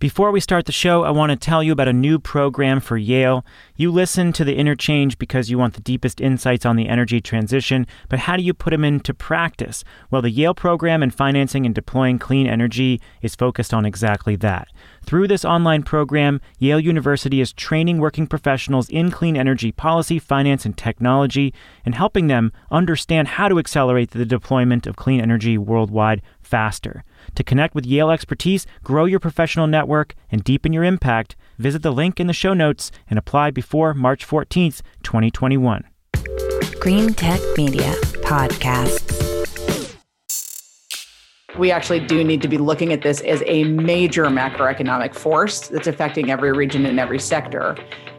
Before we start the show, I want to tell you about a new program for Yale. You listen to the interchange because you want the deepest insights on the energy transition, but how do you put them into practice? Well, the Yale program in financing and deploying clean energy is focused on exactly that. Through this online program, Yale University is training working professionals in clean energy policy, finance, and technology, and helping them understand how to accelerate the deployment of clean energy worldwide faster. To connect with Yale expertise, grow your professional network, and deepen your impact, visit the link in the show notes and apply before March 14th, 2021. Green Tech Media Podcasts. We actually do need to be looking at this as a major macroeconomic force that's affecting every region and every sector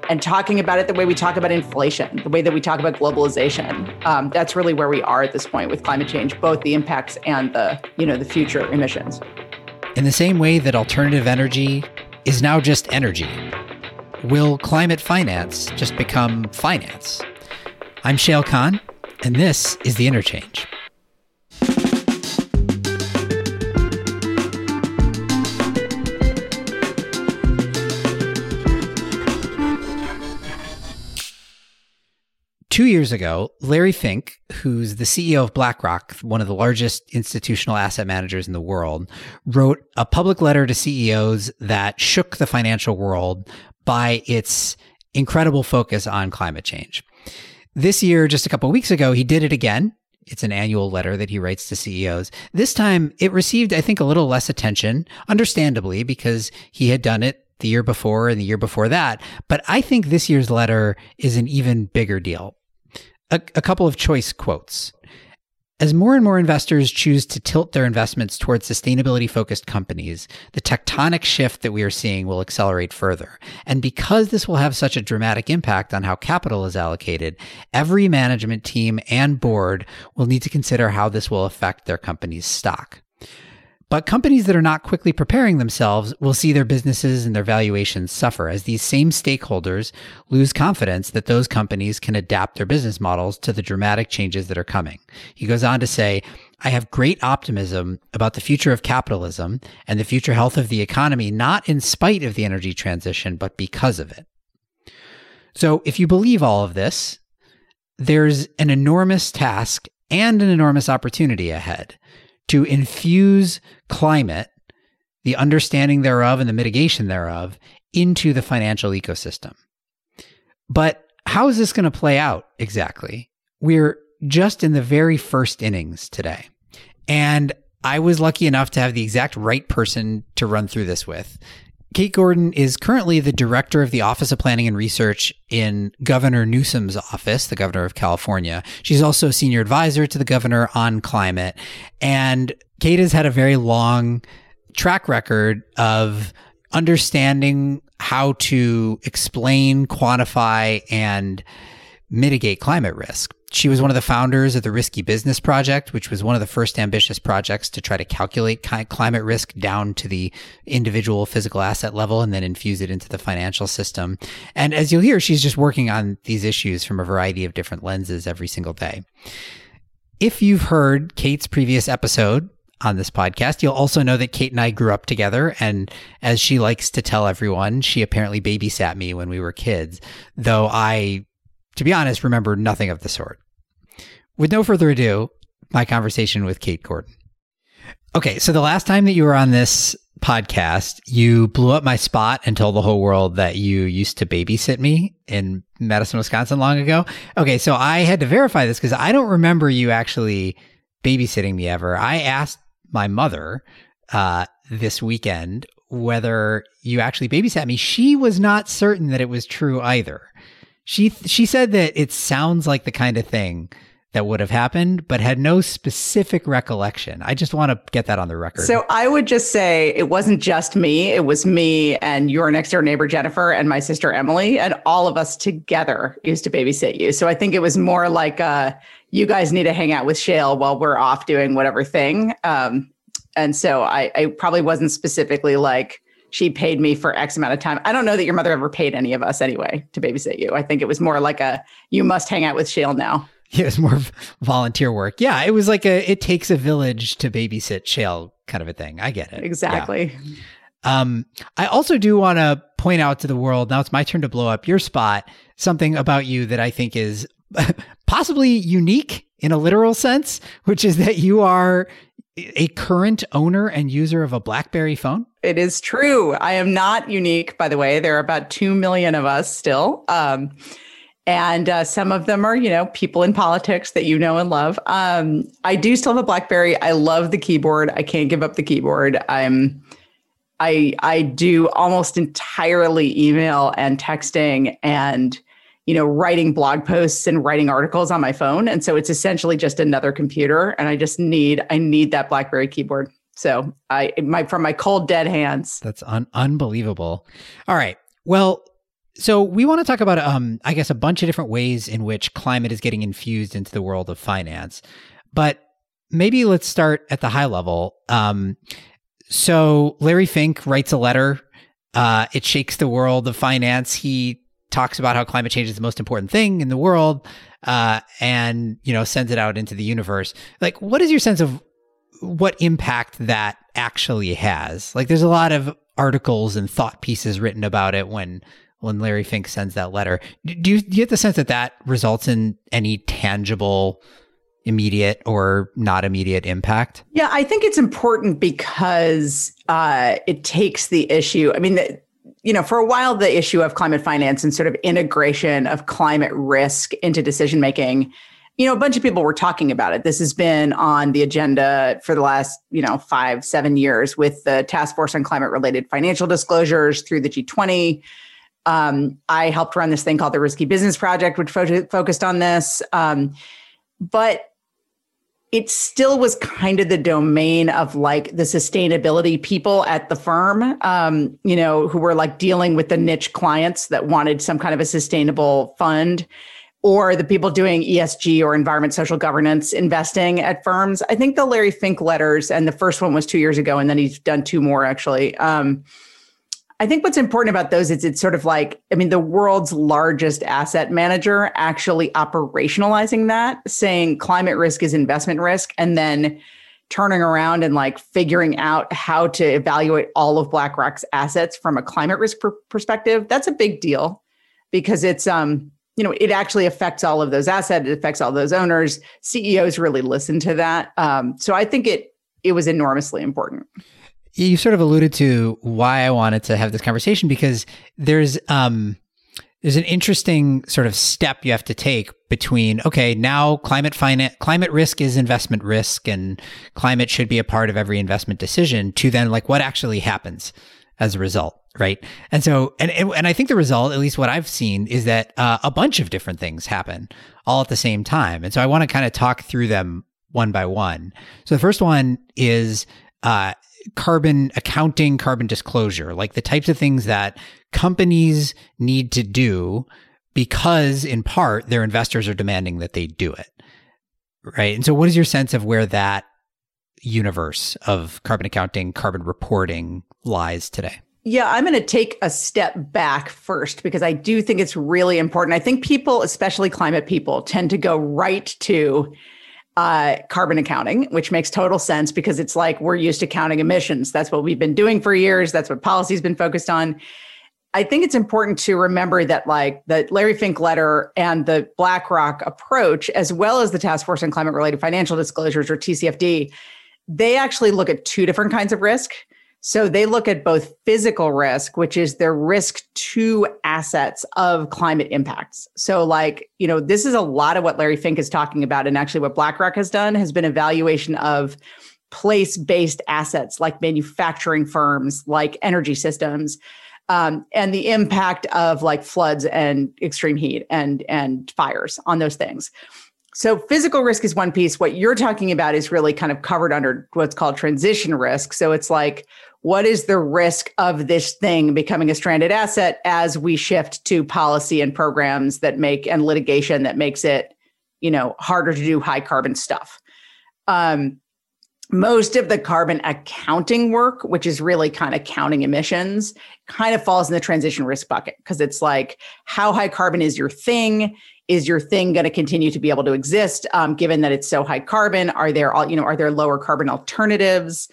and talking about it the way we talk about inflation, the way that we talk about globalization. Um, that's really where we are at this point with climate change, both the impacts and the you know the future emissions. In the same way that alternative energy is now just energy, will climate finance just become finance? I'm Shayle Kann, and this is the Interchange. Two years ago, Larry Fink, who's the CEO of BlackRock, one of the largest institutional asset managers in the world, wrote a public letter to CEOs that shook the financial world by its incredible focus on climate change. This year, just a couple of weeks ago, he did it again. It's an annual letter that he writes to CEOs. This time it received, I think, a little less attention, understandably, because he had done it the year before and the year before that. But I think this year's letter is an even bigger deal a, a couple of choice quotes. As more and more investors choose to tilt their investments towards sustainability focused companies, the tectonic shift that we are seeing will accelerate further. And because this will have such a dramatic impact on how capital is allocated, every management team and board will need to consider how this will affect their company's stock. But companies that are not quickly preparing themselves will see their businesses and their valuations suffer as these same stakeholders lose confidence that those companies can adapt their business models to the dramatic changes that are coming. He goes on to say, I have great optimism about the future of capitalism and the future health of the economy, not in spite of the energy transition, but because of it. So if you believe all of this, there's an enormous task and an enormous opportunity ahead to infuse climate, the understanding thereof and the mitigation thereof, into the financial ecosystem. But how is this going to play out exactly? We're just in the very first innings today. And I was lucky enough to have the exact right person to run through this with. Kate Gordon is currently the director of the Office of Planning and Research in Governor Newsom's office, the governor of California. She's also a senior advisor to the governor on climate. And Kate has had a very long track record of understanding how to explain, quantify, and mitigate climate risk. She was one of the founders of the Risky Business Project, which was one of the first ambitious projects to try to calculate climate risk down to the individual physical asset level and then infuse it into the financial system. And as you'll hear, she's just working on these issues from a variety of different lenses every single day. If you've heard Kate's previous episode, on this podcast. You'll also know that Kate and I grew up together. And as she likes to tell everyone, she apparently babysat me when we were kids, though I to be honest, remember nothing of the sort. With no further ado, my conversation with Kate Gordon. Okay, so the last time that you were on this podcast, you blew up my spot and told the whole world that you used to babysit me in Madison, Wisconsin long ago. Okay, so I had to verify this because I don't remember you actually babysitting me ever. I asked my mother uh, this weekend whether you actually babysat me. She was not certain that it was true either. She she said that it sounds like the kind of thing that would have happened, but had no specific recollection. I just want to get that on the record. So I would just say it wasn't just me. It was me and your next door neighbor, Jennifer, and my sister, Emily, and all of us together used to babysit you. So I think it was more like uh, you guys need to hang out with Shayle while we're off doing whatever thing. Um, and so I, I probably wasn't specifically like, she paid me for X amount of time. I don't know that your mother ever paid any of us anyway to babysit you. I think it was more like a you must hang out with Shayle now. Yeah, it was more volunteer work. Yeah, it was like a it takes a village to babysit Shayle kind of a thing. I get it. Exactly. Yeah. Um, I also do want to point out to the world now it's my turn to blow up your spot something about you that I think is possibly unique in a literal sense, which is that you are a current owner and user of a BlackBerry phone? It is true. I am not unique, by the way. There are about 2 million of us still. Um, and uh, some of them are, you know, people in politics that you know and love. Um, I do still have a BlackBerry. I love the keyboard. I can't give up the keyboard. I'm, I, I do almost entirely email and texting and you know, writing blog posts and writing articles on my phone. And so it's essentially just another computer. And I just need, I need that BlackBerry keyboard. So I, my, from my cold dead hands. That's un- unbelievable. All right. Well, so we want to talk about, um, I guess, a bunch of different ways in which climate is getting infused into the world of finance. But maybe let's start at the high level. Um, so Larry Fink writes a letter. Uh, it shakes the world of finance. He talks about how climate change is the most important thing in the world uh, and you know sends it out into the universe like what is your sense of what impact that actually has. Like there's a lot of articles and thought pieces written about it when when larry fink sends that letter. Do you, do you get the sense that that results in any tangible immediate or not immediate impact? Yeah i think it's important because uh, it takes the issue i mean the, you know, for a while, the issue of climate finance and sort of integration of climate risk into decision making, you know, a bunch of people were talking about it. This has been on the agenda for the last, you know, five, seven years with the Task Force on Climate Related Financial Disclosures through the G20. Um, I helped run this thing called the Risky Business Project, which fo- focused on this. Um, but it still was kind of the domain of like the sustainability people at the firm, um, you know, who were like dealing with the niche clients that wanted some kind of a sustainable fund or the people doing ESG or environment social governance investing at firms. I think the Larry Fink letters, and the first one was two years ago, and then he's done two more actually. Um, I think what's important about those is it's sort of like, I mean, the world's largest asset manager actually operationalizing that, saying climate risk is investment risk, and then turning around and like figuring out how to evaluate all of BlackRock's assets from a climate risk pr- perspective. That's a big deal because it's, um, you know, it actually affects all of those assets. It affects all those owners. CEOs really listen to that. Um, so I think it it was enormously important you sort of alluded to why I wanted to have this conversation because there's um there's an interesting sort of step you have to take between okay now climate finance climate risk is investment risk and climate should be a part of every investment decision to then like what actually happens as a result right and so and and i think the result at least what i've seen is that uh, a bunch of different things happen all at the same time and so i want to kind of talk through them one by one so the first one is uh, carbon accounting, carbon disclosure, like the types of things that companies need to do because, in part, their investors are demanding that they do it. Right. And so, what is your sense of where that universe of carbon accounting, carbon reporting lies today? Yeah, I'm going to take a step back first because I do think it's really important. I think people, especially climate people, tend to go right to uh, carbon accounting, which makes total sense because it's like we're used to counting emissions. That's what we've been doing for years. That's what policy's been focused on. I think it's important to remember that, like the Larry Fink letter and the BlackRock approach, as well as the Task Force on Climate Related Financial Disclosures or TCFD, they actually look at two different kinds of risk. So they look at both physical risk, which is the risk to assets of climate impacts. So, like, you know, this is a lot of what Larry Fink is talking about. And actually, what BlackRock has done has been evaluation of place based assets like manufacturing firms, like energy systems. Um, and the impact of like floods and extreme heat and and fires on those things. So physical risk is one piece. What you're talking about is really kind of covered under what's called transition risk. So it's like what is the risk of this thing becoming a stranded asset as we shift to policy and programs that make and litigation that makes it you know harder to do high carbon stuff? Um, most of the carbon accounting work which is really kind of counting emissions kind of falls in the transition risk bucket because it's like how high carbon is your thing? Is your thing going to continue to be able to exist um, given that it's so high carbon? Are there all you know are there lower carbon alternatives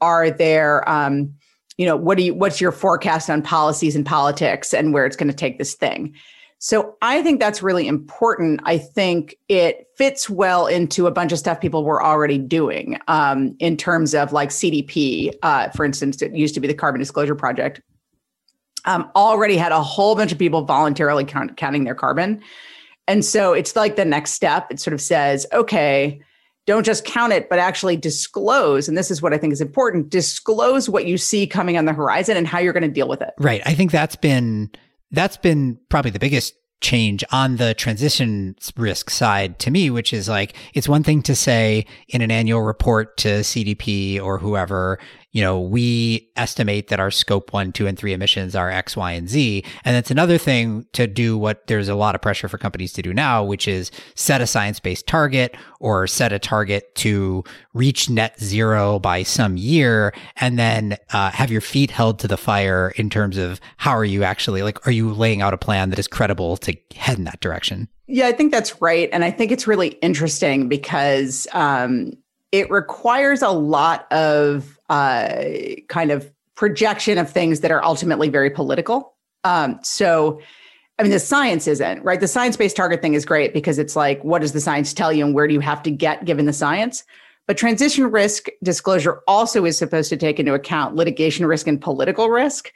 are there, um, you know, what do you what's your forecast on policies and politics and where it's going to take this thing? So I think that's really important. I think it fits well into a bunch of stuff people were already doing um, in terms of like CDP, uh, for instance, it used to be the Carbon Disclosure Project. Um, already had a whole bunch of people voluntarily count, counting their carbon. And so it's like the next step. It sort of says, okay, don't just count it, but actually disclose. And this is what I think is important disclose what you see coming on the horizon and how you're going to deal with it. Right. I think that's been that's been probably the biggest change on the transition risk side to me, which is like, it's one thing to say in an annual report to CDP or whoever, you know, we estimate that our scope one, two, and three emissions are X, Y, and Z. And it's another thing to do what there's a lot of pressure for companies to do now, which is set a science based target or set a target to reach net zero by some year and then uh, have your feet held to the fire in terms of how are you actually like, are you laying out a plan that is credible to head in that direction? Yeah, I think that's right. And I think it's really interesting because um, it requires a lot of uh, kind of projection of things that are ultimately very political. Um, so, I mean, the science isn't right. The science based target thing is great because it's like, what does the science tell you and where do you have to get given the science? But transition risk disclosure also is supposed to take into account litigation risk and political risk.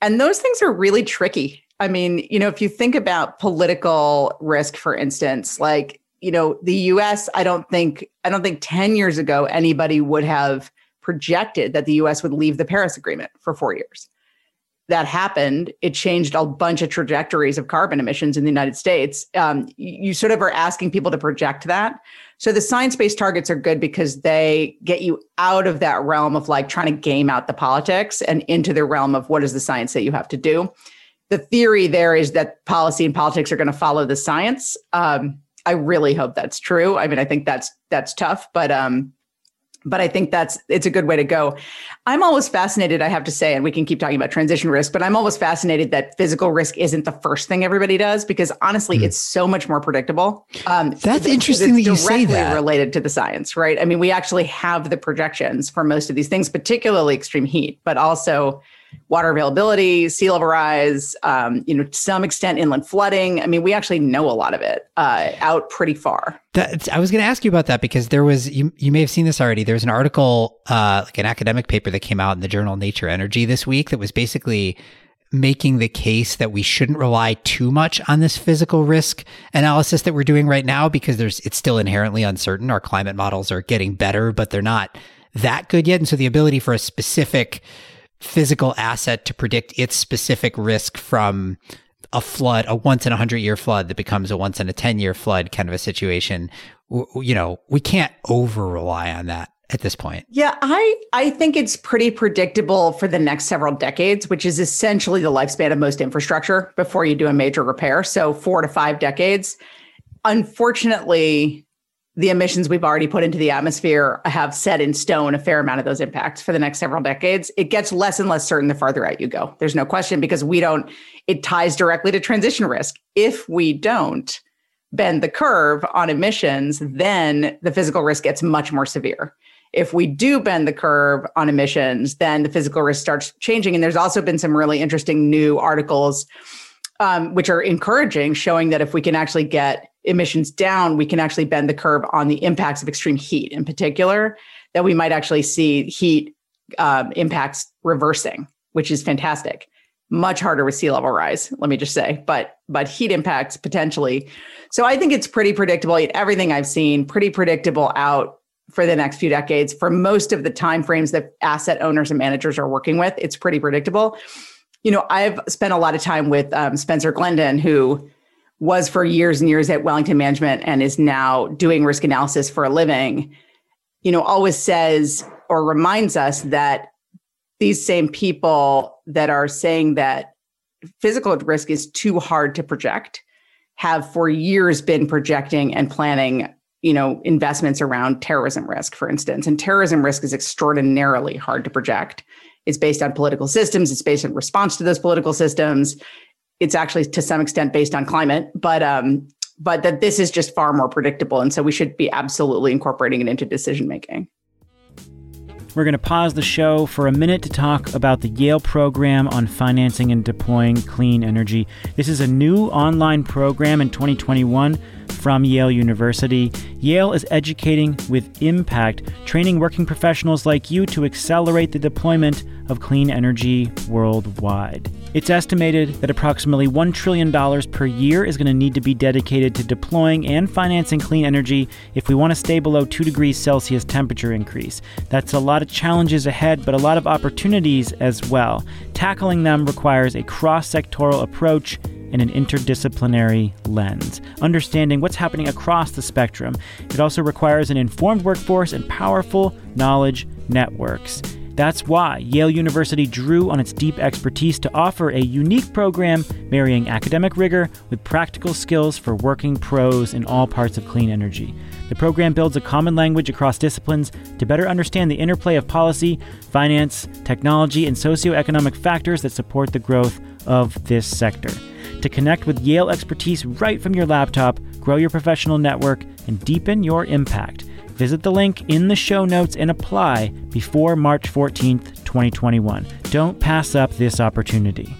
And those things are really tricky. I mean, you know, if you think about political risk, for instance, like, you know, the US, I don't think, I don't think 10 years ago anybody would have projected that the US would leave the Paris Agreement for four years. That happened. It changed a bunch of trajectories of carbon emissions in the United States. Um, you sort of are asking people to project that. So the science based targets are good because they get you out of that realm of like trying to game out the politics and into the realm of what is the science that you have to do. The theory there is that policy and politics are going to follow the science. Um, I really hope that's true. I mean, I think that's that's tough, but um, but I think that's it's a good way to go. I'm always fascinated, I have to say, and we can keep talking about transition risk, but I'm always fascinated that physical risk isn't the first thing everybody does because honestly, mm. it's so much more predictable. Um, that's interesting that you say that. Related to the science, right? I mean, we actually have the projections for most of these things, particularly extreme heat, but also water availability, sea level rise, um, you know, to some extent inland flooding. I mean, we actually know a lot of it uh, out pretty far. That, I was going to ask you about that because there was you you may have seen this already. There was an article, uh, like an academic paper that came out in the journal Nature Energy this week that was basically making the case that we shouldn't rely too much on this physical risk analysis that we're doing right now because there's it's still inherently uncertain. Our climate models are getting better, but they're not that good yet. And so the ability for a specific physical asset to predict its specific risk from a flood, a once in a hundred year flood that becomes a once in a 10 year flood kind of a situation. You know, we can't over rely on that at this point. Yeah, I I think it's pretty predictable for the next several decades, which is essentially the lifespan of most infrastructure before you do a major repair. So 4 to 5 decades. Unfortunately, the emissions we've already put into the atmosphere have set in stone a fair amount of those impacts for the next several decades. It gets less and less certain the farther out you go. There's no question because we don't, it ties directly to transition risk. If we don't bend the curve on emissions, then the physical risk gets much more severe. If we do bend the curve on emissions, then the physical risk starts changing. And there's also been some really interesting new articles um, which are encouraging, showing that if we can actually get emissions down, we can actually bend the curve on the impacts of extreme heat in particular, that we might actually see heat um, impacts reversing, which is fantastic. Much harder with sea level rise, let me just say, but but heat impacts potentially. So I think it's pretty predictable. Everything I've seen, pretty predictable out for the next few decades. For most of the timeframes that asset owners and managers are working with, it's pretty predictable. You know, I've spent a lot of time with um, Spencer Glendon, who was for years and years at Wellington Management and is now doing risk analysis for a living, you know, always says or reminds us that these same people that are saying that physical risk is too hard to project have for years been projecting and planning you know investments around terrorism risk for instance. And terrorism risk is extraordinarily hard to project it's based on political systems it's based on response to those political systems it's actually to some extent based on climate, but um, but that this is just far more predictable, and so we should be absolutely incorporating it into decision making. We're going to pause the show for a minute to talk about the Yale program on financing and deploying clean energy. This is a new online program in 2021 from Yale University. Yale is educating with impact, training working professionals like you to accelerate the deployment of clean energy worldwide. It's estimated that approximately $1 trillion per year is going to need to be dedicated to deploying and financing clean energy if we want to stay below 2 degrees Celsius temperature increase. That's a lot of challenges ahead, but a lot of opportunities as well. Tackling them requires a cross sectoral approach and an interdisciplinary lens, understanding what's happening across the spectrum. It also requires an informed workforce and powerful knowledge networks. That's why Yale University drew on its deep expertise to offer a unique program marrying academic rigor with practical skills for working pros in all parts of clean energy. The program builds a common language across disciplines to better understand the interplay of policy, finance, technology, and socioeconomic factors that support the growth of this sector. To connect with Yale expertise right from your laptop, grow your professional network, and deepen your impact. Visit the link in the show notes and apply before March 14th, 2021. Don't pass up this opportunity.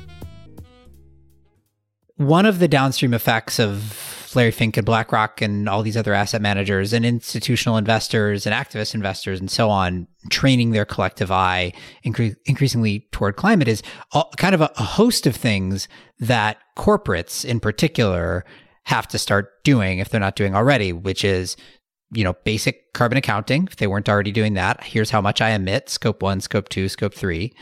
One of the downstream effects of Larry Fink and BlackRock and all these other asset managers and institutional investors and activist investors and so on training their collective eye incre- increasingly toward climate is all, kind of a, a host of things that corporates in particular have to start doing if they're not doing already, which is you know, basic carbon accounting. If they weren't already doing that, here's how much I emit: scope one, scope two, scope three.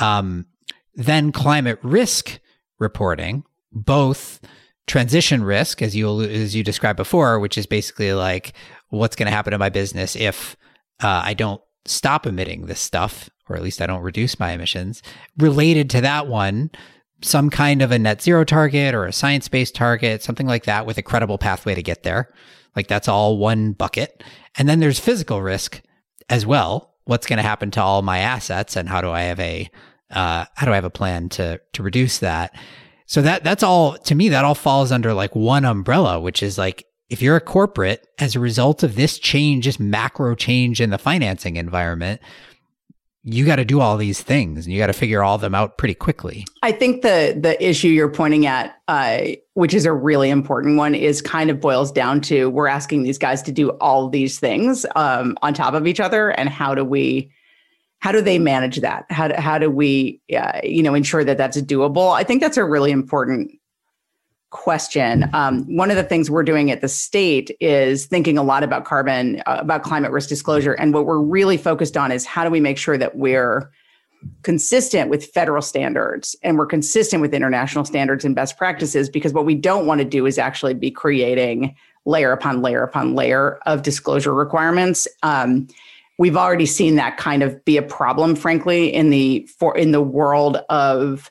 Um, then climate risk reporting, both transition risk, as you as you described before, which is basically like what's going to happen to my business if uh, I don't stop emitting this stuff, or at least I don't reduce my emissions. Related to that one, some kind of a net zero target or a science based target, something like that, with a credible pathway to get there. Like that's all one bucket. And then there's physical risk as well. What's going to happen to all my assets and how do I have a uh, how do I have a plan to to reduce that? So that that's all to me that all falls under like one umbrella, which is like if you're a corporate as a result of this change, this macro change in the financing environment, you got to do all these things and you got to figure all them out pretty quickly. I think the the issue you're pointing at, uh, which is a really important one, is kind of boils down to we're asking these guys to do all these things um, on top of each other, and how do we, how do they manage that? How do, how do we, uh, you know, ensure that that's doable? I think that's a really important question. Um, one of the things we're doing at the state is thinking a lot about carbon, uh, about climate risk disclosure. And what we're really focused on is how do we make sure that we're consistent with federal standards and we're consistent with international standards and best practices because what we don't want to do is actually be creating layer upon layer upon layer of disclosure requirements. Um, we've already seen that kind of be a problem, frankly, in the for in the world of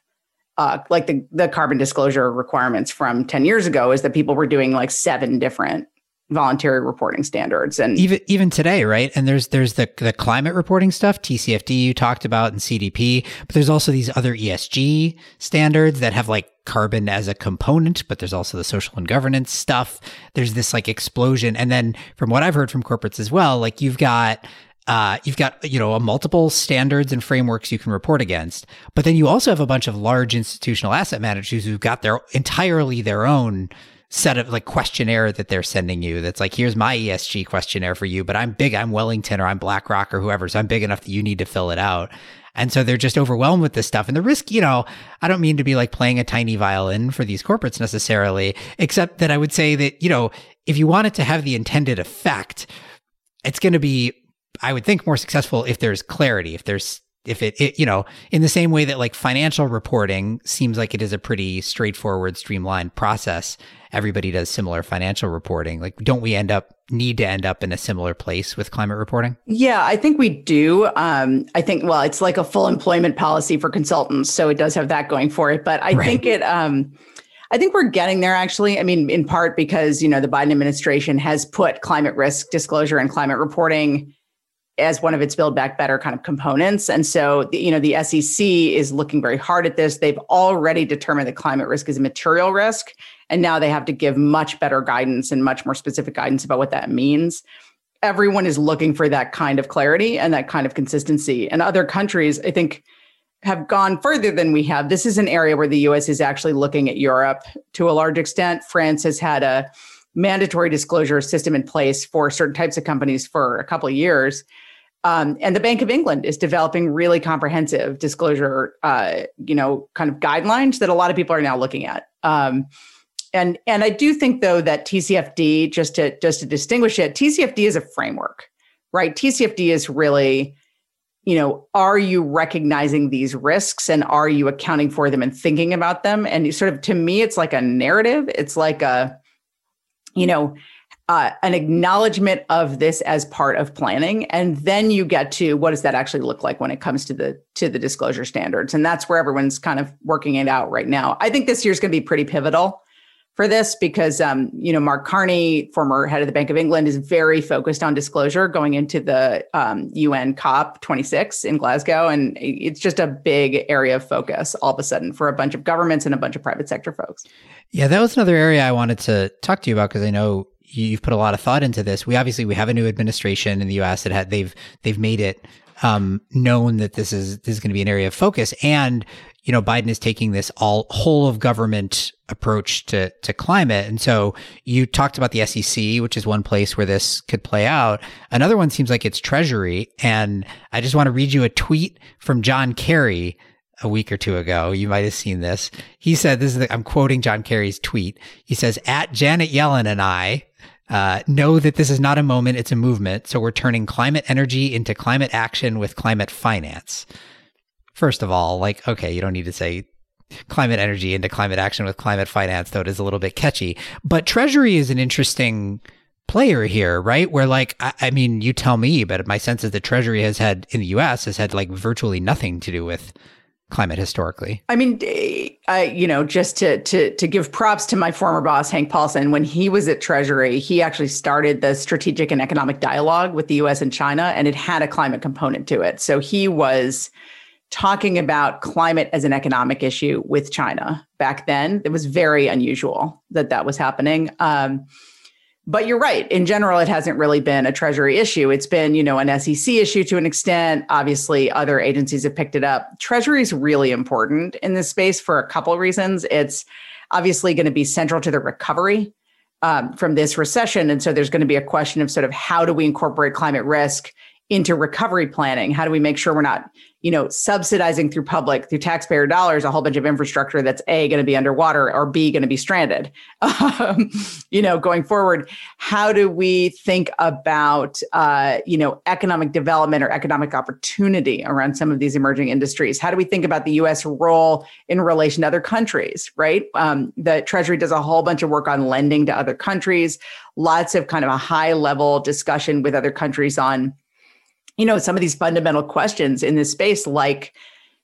uh, like the the carbon disclosure requirements from 10 years ago is that people were doing like seven different voluntary reporting standards and even even today right? And there's there's the the climate reporting stuff TCFD you talked about and CDP but there's also these other ESG standards that have like carbon as a component but there's also the social and governance stuff. There's this like explosion. And then from what I've heard from corporates as well like you've got uh, you've got you know a multiple standards and frameworks you can report against, but then you also have a bunch of large institutional asset managers who've got their entirely their own set of like questionnaire that they're sending you. That's like here's my ESG questionnaire for you, but I'm big, I'm Wellington or I'm BlackRock or whoever, so I'm big enough that you need to fill it out. And so they're just overwhelmed with this stuff. And the risk, you know, I don't mean to be like playing a tiny violin for these corporates necessarily, except that I would say that, you know, if you want it to have the intended effect, it's going to be I would think more successful if there's clarity, if there's if it, it, you know in the same way that like financial reporting seems like it is a pretty straightforward streamlined process everybody does similar financial reporting like don't we end up need to end up in a similar place with climate reporting yeah i think we do um, i think well it's like a full employment policy for consultants so it does have that going for it but i right. think it um, I think we're getting there actually. I mean, in part because, you know, the Biden administration has put climate risk disclosure and climate reporting as one of its build back better kind of components and so you know the sec is looking very hard at this they've already determined that climate risk is a material risk and now they have to give much better guidance and much more specific guidance about what that means everyone is looking for that kind of clarity and that kind of consistency. And other countries, I think, have gone further than we have. This is an area where the US is actually looking at Europe to a large extent. France has had a mandatory disclosure system in place for certain types of companies for a couple of years. Um, and the Bank of England is developing really comprehensive disclosure, uh, you know, kind of guidelines that a lot of people are now looking at. Um, and and I do think though that TCFD, just to just to distinguish it, TCFD is a framework, right? TCFD is really you know, are you recognizing these risks and are you accounting for them and thinking about them? And sort of to me, it's like a narrative. It's like a, you know, uh, an acknowledgement of this as part of planning, and then you get to what does that actually look like when it comes to the to the disclosure standards, and that's where everyone's kind of working it out right now. I think this year's going to be pretty pivotal for this because um, you know Mark Carney, former head of the Bank of England, is very focused on disclosure going into the um, UN COP 26 in Glasgow, and it's just a big area of focus all of a sudden for a bunch of governments and a bunch of private sector folks. Yeah, that was another area I wanted to talk to you about because I know you've put a lot of thought into this. We obviously we have a new administration in the U.S. that had they've they've made it um, known that this is this is going to be an area of focus, and you know, Biden is taking this all whole of government approach to, to climate. And so you talked about the SEC, which is one place where this could play out. Another one seems like it's Treasury. And I just want to read you a tweet from John Kerry a week or two ago. You might have seen this. He said, this is, the, I'm quoting John Kerry's tweet. He says, at Janet Yellen and I, uh, know that this is not a moment, it's a movement. So we're turning climate energy into climate action with climate finance. First of all, like, okay, you don't need to say climate energy into climate action with climate finance, though it is a little bit catchy. But Treasury is an interesting player here, right? Where like, I, I, mean, you tell me, but my sense is that Treasury has had in the U.S. has had like virtually nothing to do with climate historically. I mean, I you know, just to to to give props to my former boss Hank Paulson, when he was at Treasury, he actually started the strategic and economic dialogue with the U.S. and China, and it had a climate component to it. So he was talking about climate as an economic issue with China back then. It was very unusual that that was happening. Um, but you're right. In general, it hasn't really been a Treasury issue. It's been, you know, an SEC issue to an extent. Obviously, other agencies have picked it up. Treasury is really important in this space for a couple of reasons. It's obviously going to be central to the recovery um, from this recession, and so there's going to be a question of sort of how do we incorporate climate risk into recovery planning? How do we make sure we're not, you know, subsidizing through public, through taxpayer dollars, a whole bunch of infrastructure that's A, going to be underwater or B, going to be stranded? Um, you know, going forward, how do we think about, uh, you know, economic development or economic opportunity around some of these emerging industries? How do we think about the U.S. role in relation to other countries, right? Um, the Treasury does a whole bunch of work on lending to other countries, lots of kind of a high level discussion with other countries on you know, some of these fundamental questions in this space, like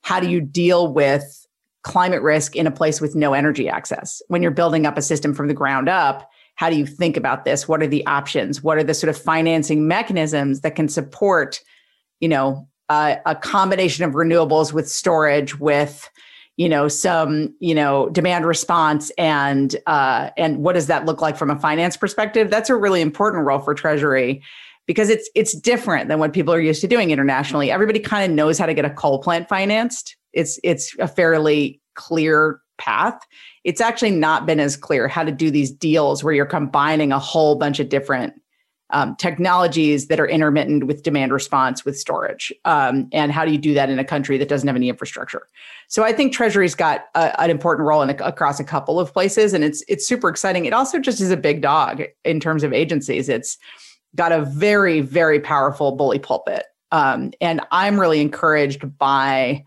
how do you deal with climate risk in a place with no energy access? When you're building up a system from the ground up, how do you think about this? What are the options? What are the sort of financing mechanisms that can support, you know, a combination of renewables with storage with you know some you know demand response and uh, and what does that look like from a finance perspective that's a really important role for treasury because it's it's different than what people are used to doing internationally. Everybody kind of knows how to get a coal plant financed. It's it's a fairly clear path. It's actually not been as clear how to do these deals where you're combining a whole bunch of different um, technologies that are intermittent with demand response with storage. Um, and how do you do that in a country that doesn't have any infrastructure? So I think Treasury's got a, an important role in a, across a couple of places, and it's it's super exciting. It also just is a big dog in terms of agencies. It's got a very, very powerful bully pulpit. Um, and I'm really encouraged by,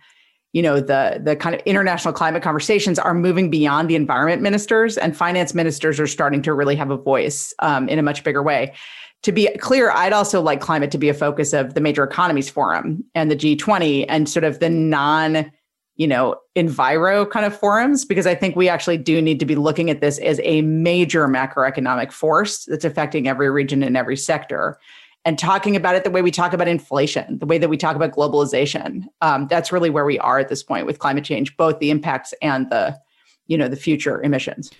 you know, the the kind of international climate conversations are moving beyond the environment ministers and finance ministers are starting to really have a voice um, in a much bigger way. To be clear, I'd also like climate to be a focus of the major economies forum and the G20 and sort of the non you know, enviro kind of forums, because I think we actually do need to be looking at this as a major macroeconomic force that's affecting every region and every sector. And talking about it the way we talk about inflation, the way that we talk about globalization, um, that's really where we are at this point with climate change, both the impacts and the, you know, the future emissions.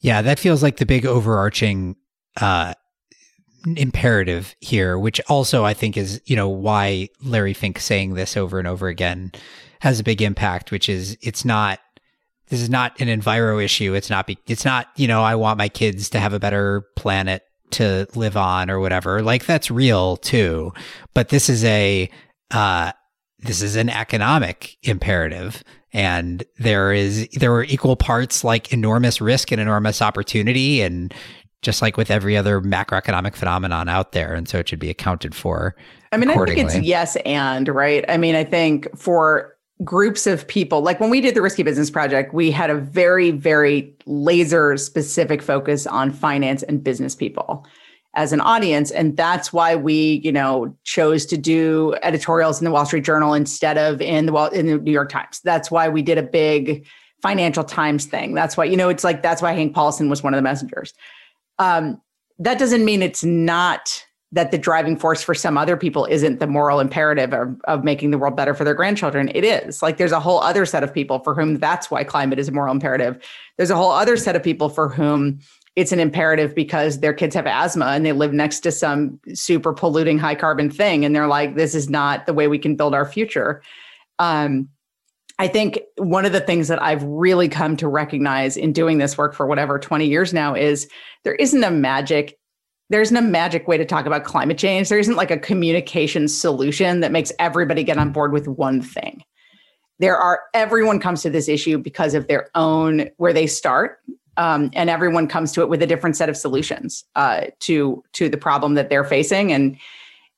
Yeah, that feels like the big overarching uh, imperative here, which also I think is, you know, why Larry Fink saying this over and over again has a big impact, which is it's not this is not an enviro issue. It's not, be, it's not, you know, I want my kids to have a better planet to live on or whatever. Like that's real too. But this is a, uh, this is an economic imperative. And there is, there are equal parts like enormous risk and enormous opportunity. And just like with every other macroeconomic phenomenon out there. And so it should be accounted for. I mean, I think it's yes and, right? I mean, I think for groups of people. Like when we did the Risky Business Project, we had a very, very laser specific focus on finance and business people as an audience. And that's why we, you know, chose to do editorials in the Wall Street Journal instead of in the Wall in the New York Times. That's why we did a big Financial Times thing. That's why, you know, it's like that's why Hank Paulson was one of the messengers. Um, that doesn't mean it's not that the driving force for some other people isn't the moral imperative of, of making the world better for their grandchildren. It is. Like there's a whole other set of people for whom that's why climate is a moral imperative. There's a whole other set of people for whom it's an imperative because their kids have asthma and they live next to some super polluting high carbon thing. And they're like, this is not the way we can build our future. Um, I think one of the things that I've really come to recognize in doing this work for whatever 20 years now is there isn't a magic there isn't a magic way to talk about climate change. There isn't like a communication solution that makes everybody get on board with one thing. There are, everyone comes to this issue because of their own, where they start. Um, and everyone comes to it with a different set of solutions uh, to to the problem that they're facing, and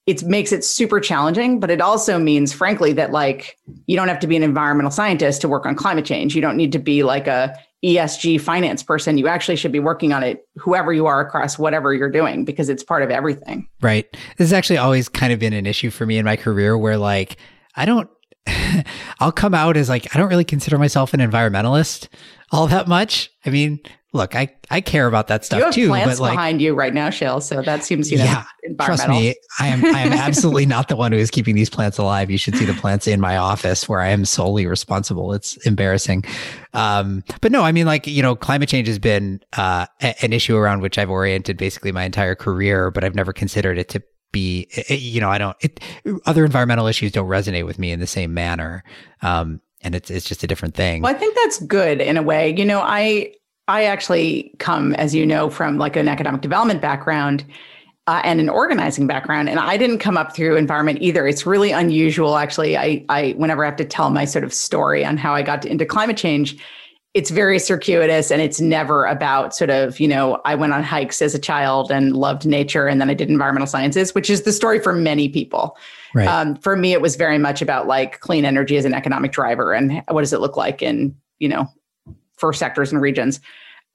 it makes it super challenging. But it also means, frankly, that like you don't have to be an environmental scientist to work on climate change. You don't need to be like a ESG finance person, you actually should be working on it, whoever you are across whatever you're doing, because it's part of everything. Right. This has actually always kind of been an issue for me in my career where, like, I don't, I'll come out as like, I don't really consider myself an environmentalist all that much. I mean, look, I, I care about that stuff you have too. Plants but like, behind you right now, Shayle. So that seems, you know, yeah, trust me, I am, I am absolutely not the one who is keeping these plants alive. You should see the plants in my office where I am solely responsible. It's embarrassing. Um, but no, I mean, like, you know, climate change has been, uh, a- an issue around which I've oriented basically my entire career, but I've never considered it to be, you know, I don't, it, other environmental issues don't resonate with me in the same manner. Um, and it's it's just a different thing. Well, I think that's good in a way. You know, I I actually come, as you know, from like an economic development background uh, and an organizing background, and I didn't come up through environment either. It's really unusual, actually. I, I whenever I have to tell my sort of story on how I got to, into climate change, it's very circuitous, and it's never about sort of you know I went on hikes as a child and loved nature, and then I did environmental sciences, which is the story for many people. Right. Um, for me, it was very much about like clean energy as an economic driver, and what does it look like in you know for sectors and regions.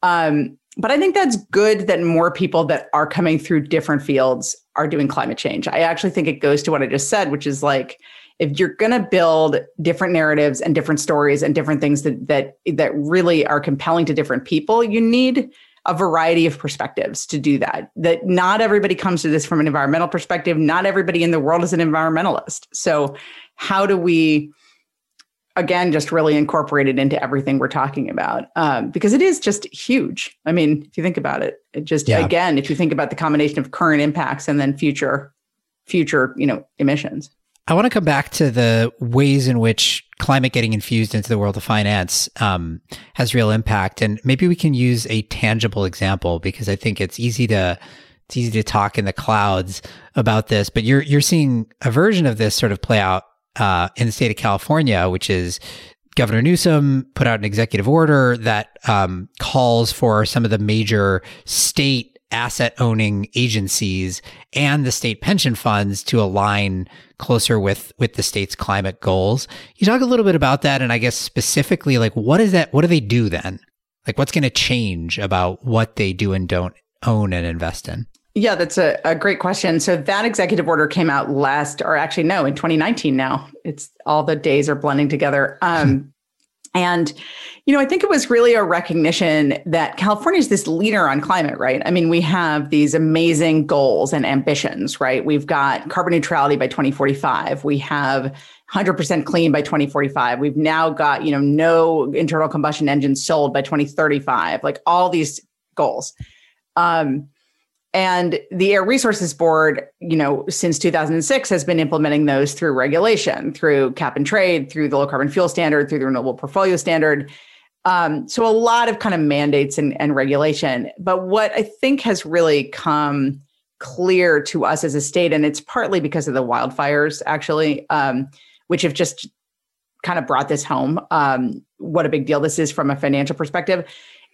Um, but I think that's good that more people that are coming through different fields are doing climate change. I actually think it goes to what I just said, which is like if you're going to build different narratives and different stories and different things that that that really are compelling to different people, you need a variety of perspectives to do that. That not everybody comes to this from an environmental perspective. Not everybody in the world is an environmentalist. So how do we again just really incorporated into everything we're talking about um, because it is just huge i mean if you think about it it just yeah. again if you think about the combination of current impacts and then future future you know emissions i want to come back to the ways in which climate getting infused into the world of finance um, has real impact and maybe we can use a tangible example because i think it's easy to it's easy to talk in the clouds about this but you're you're seeing a version of this sort of play out uh, in the state of California, which is Governor Newsom put out an executive order that um, calls for some of the major state asset owning agencies and the state pension funds to align closer with with the state's climate goals. You talk a little bit about that, and I guess specifically, like what is that? What do they do then? Like what's going to change about what they do and don't own and invest in? Yeah, that's a, a great question. So that executive order came out last, or actually, no, in 2019 now. It's all the days are blending together. Um, and, you know, I think it was really a recognition that California is this leader on climate, right? I mean, we have these amazing goals and ambitions, right? We've got carbon neutrality by 2045. We have 100% clean by 2045. We've now got, you know, no internal combustion engines sold by 2035, like all these goals. Um, and the Air Resources Board, you know, since 2006 has been implementing those through regulation, through cap and trade, through the low carbon fuel standard, through the renewable portfolio standard. Um, so a lot of kind of mandates and, and regulation. But what I think has really come clear to us as a state, and it's partly because of the wildfires, actually, um, which have just kind of brought this home. Um, what a big deal this is from a financial perspective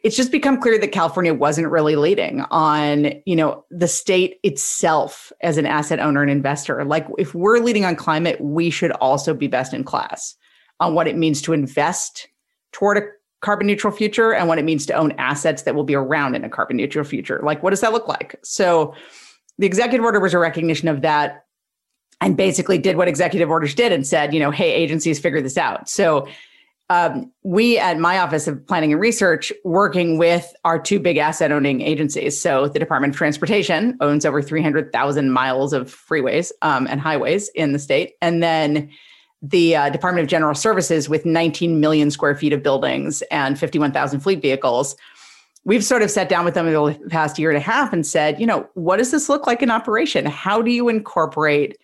it's just become clear that California wasn't really leading on, you know, the state itself as an asset owner and investor. Like if we're leading on climate, we should also be best in class on what it means to invest toward a carbon neutral future and what it means to own assets that will be around in a carbon neutral future. Like what does that look like? So the executive order was a recognition of that and basically did what executive orders did and said, you know, hey, agencies figure this out. So um, we at my office of planning and research working with our two big asset owning agencies. So the department of transportation owns over 300000 miles of freeways um, and highways in the state. And then the uh, department of general services with 19 million square feet of buildings and 51000 fleet vehicles. We've sort of sat down with them over the past year and a half and said you know what does this look like in operation? How do you incorporate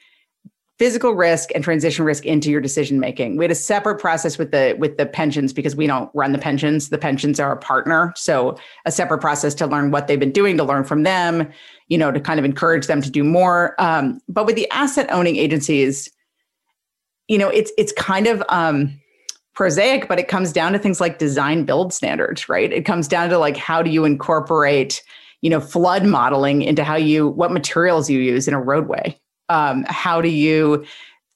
physical risk and transition risk into your decision making. We had a separate process with the with the pensions because we don't run the pensions. The pensions are a partner, so a separate process to learn what they've been doing, to learn from them, you know, to kind of encourage them to do more. Um, but with the asset owning agencies, you know, it's it's kind of um, prosaic, but it comes down to things like design build standards, right? It comes down to like how do you incorporate you know flood modeling into how you what materials you use in a roadway um, how do you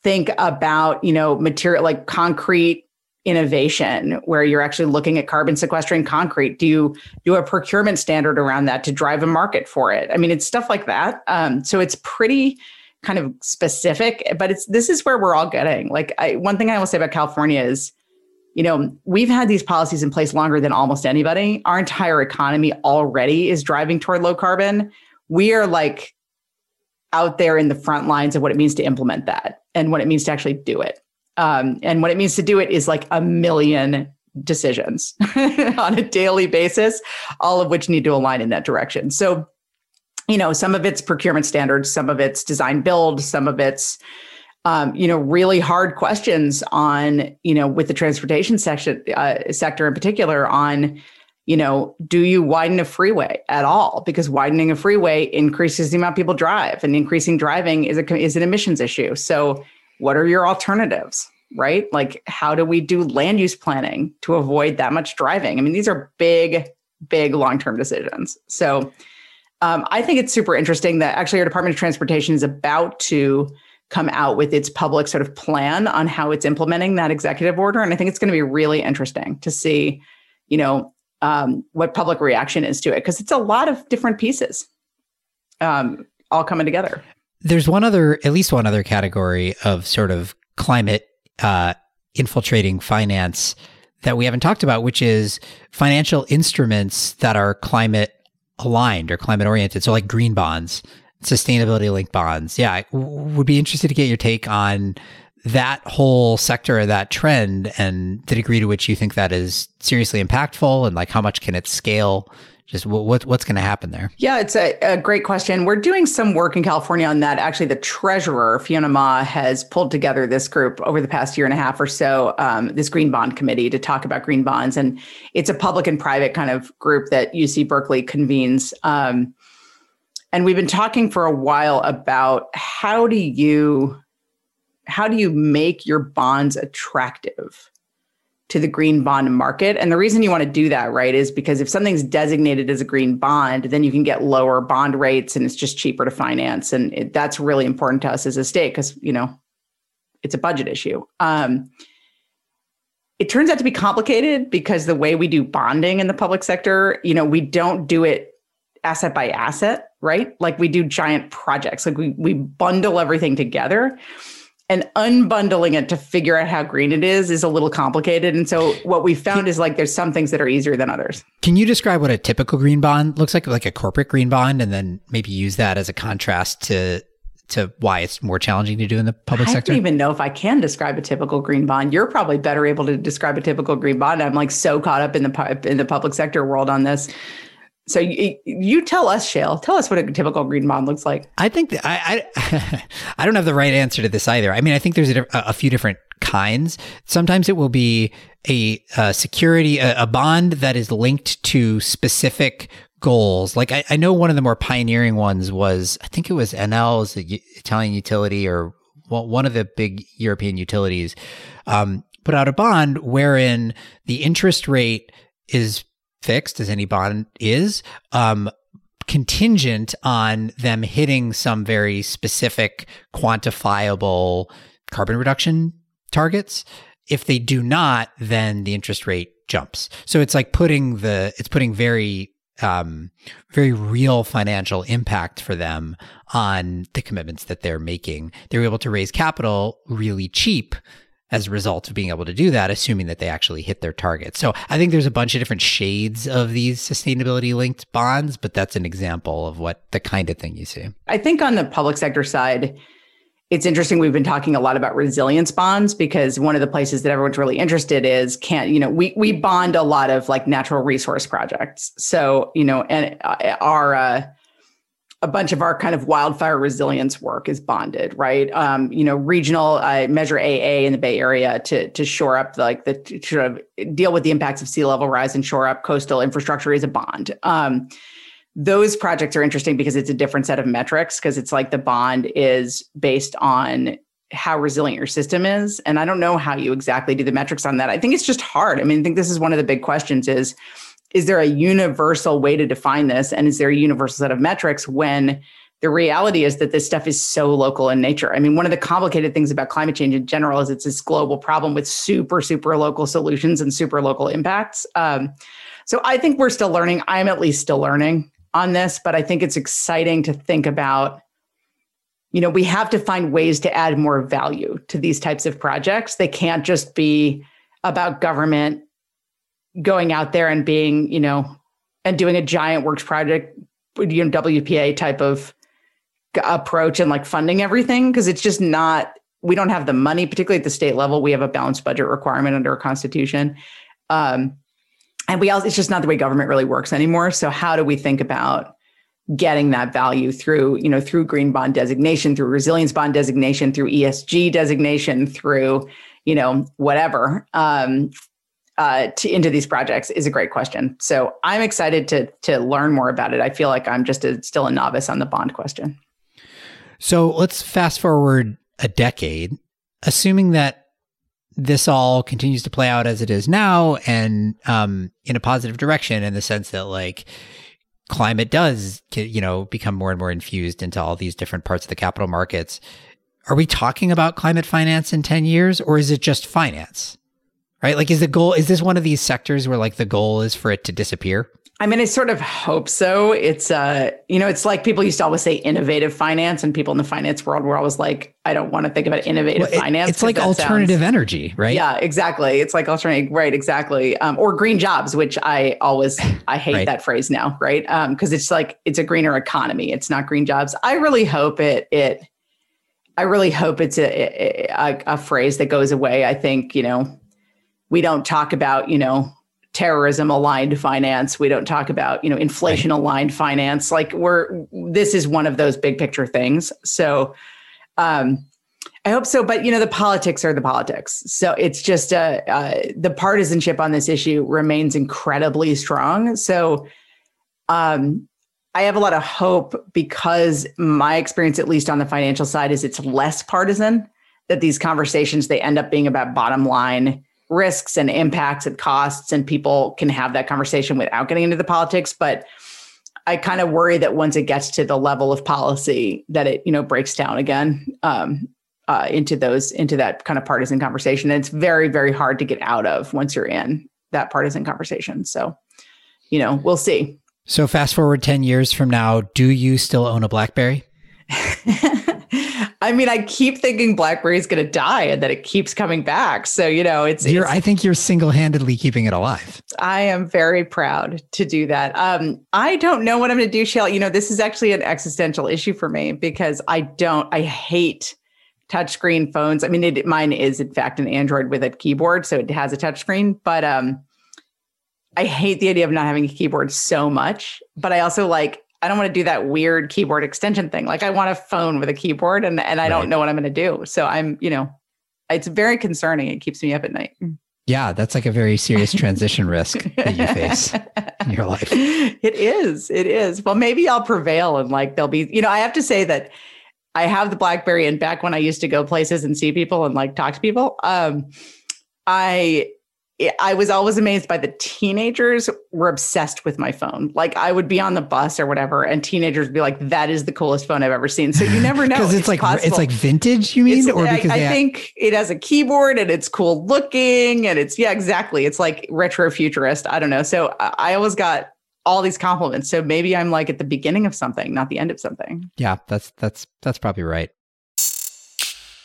think about you know material like concrete innovation where you're actually looking at carbon sequestering concrete? Do you do a procurement standard around that to drive a market for it? I mean it's stuff like that. Um, so it's pretty kind of specific but it's this is where we're all getting. Like I, one thing i will say about california is you know we've had these policies in place longer than almost anybody. Our entire economy already is driving toward low carbon. We are like out there in the front lines of what it means to implement that and what it means to actually do it. Um, and what it means to do it is like a million decisions on a daily basis, all of which need to align in that direction. So, you know, some of it's procurement standards, some of it's design build, some of it's um, you know, really hard questions on, you know, with the transportation section uh, sector in particular on, you know, do you widen a freeway at all? Because widening a freeway increases the amount people drive, and increasing driving is a is an emissions issue. So, what are your alternatives? Right? Like, how do we do land use planning to avoid that much driving? I mean, these are big, big long term decisions. So, um, I think it's super interesting that actually our Department of Transportation is about to come out with its public sort of plan on how it's implementing that executive order, and I think it's going to be really interesting to see, you know, um, what public reaction is to it because it's a lot of different pieces um, all coming together. There's one other, at least one other category of sort of climate uh, infiltrating finance that we haven't talked about, which is financial instruments that are climate aligned or climate oriented. So, like green bonds, sustainability linked bonds. Yeah, I would be interested to get your take on that whole sector, or that trend, and the degree to which you think that is seriously impactful, and like how much can it scale? Just what what's going to happen there? Yeah, it's a, a, great question. We're doing some work in California on that. Actually, the treasurer Fiona Ma has pulled together this group over the past year and a half or so, um, this green bond committee to talk about green bonds, and it's a public and private kind of group that UC Berkeley convenes. Um, and we've been talking for a while about how do you how do you make your bonds attractive to the green bond market? And the reason you want to do that, right, is because if something's designated as a green bond, then you can get lower bond rates and it's just cheaper to finance. And it, that's really important to us as a state because, you know, it's a budget issue. Um, it turns out to be complicated because the way we do bonding in the public sector, you know, we don't do it asset by asset, right? Like we do giant projects. Like we we bundle everything together and unbundling it to figure out how green it is is a little complicated. And so what we found is like there's some things that are easier than others. Can you describe what a typical green bond looks like, like a corporate green bond, and then maybe use that as a contrast to to why it's more challenging to do in the public I sector? I don't even know if I can describe a typical green bond. You're probably better able to describe a typical green bond. I'm like so caught up in the pipe in the public sector world on this. So you, you tell us, Shayle. tell us what a typical green bond looks like. I think that I, I, I don't have the right answer to this either. I mean, I think there's a, a few different kinds. Sometimes it will be a, a security, a, a, bond that is linked to specific goals. Like I, I, know one of the more pioneering ones was, I think it was the Italian utility or one of the big European utilities, um, put out a bond wherein the interest rate is fixed as any bond is, um, contingent on them hitting some very specific quantifiable carbon reduction targets. If they do not, then the interest rate jumps. So it's like putting the, it's putting very, um, very real financial impact for them on the commitments that they're making. They're able to raise capital really cheap as a result of being able to do that, assuming that they actually hit their target. So I think there's a bunch of different shades of these sustainability linked bonds, but that's an example of what the kind of thing you see. I think on the public sector side, it's interesting we've been talking a lot about resilience bonds because one of the places that everyone's really interested is can't you know we we bond a lot of like natural resource projects so you know and uh, our uh, a bunch of our kind of wildfire resilience work is bonded, right? Um, you know, regional uh, measure AA in the Bay Area to to shore up the, like the sort of deal with the impacts of sea level rise and shore up coastal infrastructure is a bond. Um, those projects are interesting because it's a different set of metrics because it's like the bond is based on how resilient your system is and i don't know how you exactly do the metrics on that i think it's just hard i mean i think this is one of the big questions is is there a universal way to define this? And is there a universal set of metrics when the reality is that this stuff is so local in nature? I mean, one of the complicated things about climate change in general is it's this global problem with super, super local solutions and super local impacts. Um, so I think we're still learning. I'm at least still learning on this, but I think it's exciting to think about. You know, we have to find ways to add more value to these types of projects. They can't just be about government going out there and being, you know, and doing a giant works project, you know, WPA type of approach and like funding everything because it's just not we don't have the money particularly at the state level we have a balanced budget requirement under our constitution. Um, and we also it's just not the way government really works anymore. So how do we think about getting that value through you know through green bond designation through resilience bond designation through esg designation through you know whatever? Um, uh, to, into these projects is a great question. So I'm excited to to learn more about it. I feel like I'm just a, still a novice on the bond question. So let's fast forward a decade, assuming that this all continues to play out as it is now and um, in a positive direction in the sense that like climate does you know become more and more infused into all these different parts of the capital markets are we talking about climate finance in 10 years or is it just finance right? Like, is the goal, is this one of these sectors where like the goal is for it to disappear? I mean, I sort of hope so. It's, uh, you know, it's like people used to always say innovative finance, and people in the finance world were always like, I don't want to think about innovative well, it, finance. It's like alternative sounds, energy, right? Yeah, exactly. It's like alternative, right? Exactly. Um, or green jobs, which I always, I hate right. that phrase now, right? Because um, it's like it's a greener economy. It's not green jobs. I really hope it, it, I really hope it's a, a, a phrase that goes away. I think, you know, we don't talk about you know terrorism aligned finance. We don't talk about you know inflation aligned finance. Like we're this is one of those big picture things. So um i hope so but you know the politics are the politics. So it's just uh, uh the partisanship on this issue remains incredibly strong. So um I have a lot of hope because my experience, at least on the financial side, is it's less partisan. That these conversations they end up being about bottom line risks and impacts and costs and people can have that conversation without getting into the politics. But i kind of worry that once it gets to the level of policy that it you know breaks down again um, uh, into those into that kind of partisan conversation. And it's very very hard to get out of once you're in that partisan conversation. So you know we'll see. So fast forward 10 years from now do you still own a blackberry I mean, I keep thinking BlackBerry is going to die and that it keeps coming back. So, you know, it's, it's I think you're single handedly keeping it alive. I am very proud to do that. Um, I don't know what I'm going to do, Shayle. You know, this is actually an existential issue for me because I don't, I hate touchscreen phones. I mean, it, mine is in fact an Android with a keyboard, so it has a touchscreen, but, um, I hate the idea of not having a keyboard so much, but I also like I don't want to do that weird keyboard extension thing. Like I want a phone with a keyboard and and I right. don't know what I'm going to do. So I'm, you know, it's very concerning. It keeps me up at night. Yeah, that's like a very serious transition risk that you face in your life. It is. It is. Well, maybe I'll prevail and like there'll be, you know, I have to say that I have the Blackberry and back when I used to go places and see people and like talk to people, um, I I was always amazed by the teenagers were obsessed with my phone. Like I would be on the bus or whatever, and teenagers would be like, "That is the coolest phone I've ever seen." So you never know because it's, it's, like possible. it's like vintage. You mean, it's, or because I, I think it has a keyboard and it's cool looking, and it's yeah, exactly. It's like retro futurist. I don't know. So I always got all these compliments. So maybe I'm like at the beginning of something, not the end of something. Yeah, that's that's that's probably right.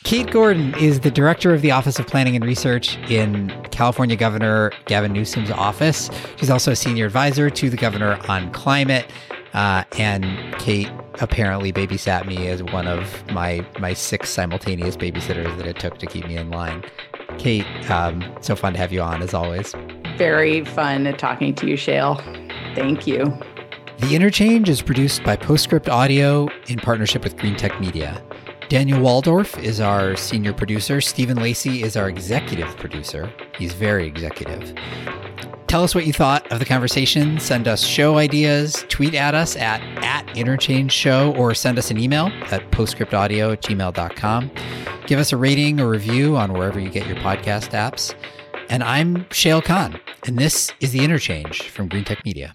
Kate Gordon is the director of the Office of Planning and Research in California Governor Gavin Newsom's office. She's also a senior advisor to the governor on climate. Uh, and Kate apparently babysat me as one of my my six simultaneous babysitters that it took to keep me in line. Kate, um, so fun to have you on as always. Very fun talking to you, Shayle. Thank you. The Interchange is produced by Postscript Audio in partnership with Greentech Media. Daniel Woldorff is our senior producer. Stephen Lacey is our executive producer. He's very executive. Tell us what you thought of the conversation. Send us show ideas. Tweet at us at, at interchange show or send us an email at postscriptaudio at gmail.com. Give us a rating or review on wherever you get your podcast apps. And I'm Shayle Kann, and this is The Interchange from Greentech Media.